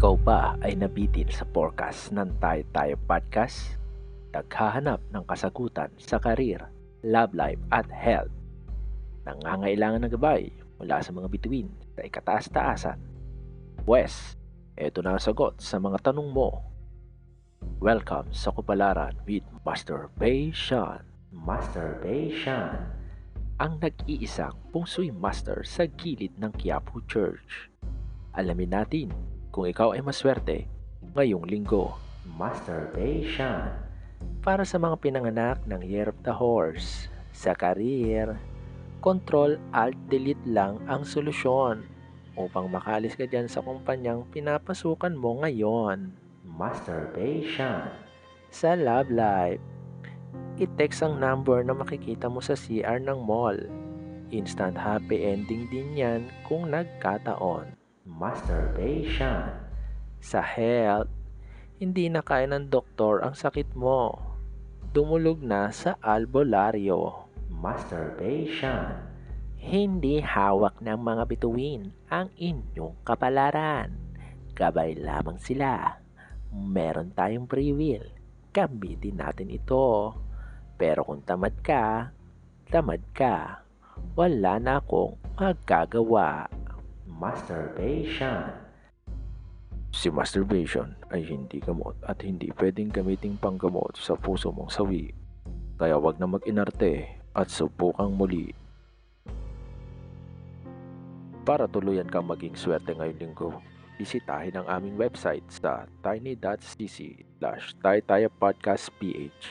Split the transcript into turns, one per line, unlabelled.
Ikaw ba ay nabitin sa forecast ng Tayo Tayo Podcast? Naghahanap ng kasagutan sa karir, love life at health. Nangangailangan ng gabay mula sa mga bituin sa ikataas-taasan. Wes, eto na ang sagot sa mga tanong mo. Welcome sa Kupalaran with Masturbation. Masturbation. Ang nag-iisang pungsoy master sa gilid ng Quiapo Church. Alamin natin kung ikaw ay maswerte ngayong linggo. Masturbation. Para sa mga pinanganak ng Year of the Horse, sa career, Control Alt Delete lang ang solusyon upang makalis ka dyan sa kumpanyang pinapasukan mo ngayon. Masturbation. Sa love life, i-text ang number na makikita mo sa CR ng mall. Instant happy ending din yan kung nagkataon. Masturbation. Sa health, hindi na kaya ng doktor ang sakit mo. Dumulog na sa albularyo. Masturbation. Hindi hawak ng mga bituin ang inyong kapalaran. Gabay lamang sila. Meron tayong free will. Gamitin natin ito. Pero kung tamad ka, tamad ka. Wala na akong magagawa. Masturbation. Si masturbation ay hindi gamot at hindi pwedeng gamiting panggamot sa puso mong sawi. Kaya wag na mag-inarte at subukang muli. Para tuluyan kang maging swerte ngayong linggo, bisitahin ang aming website sa tiny.cc slash ph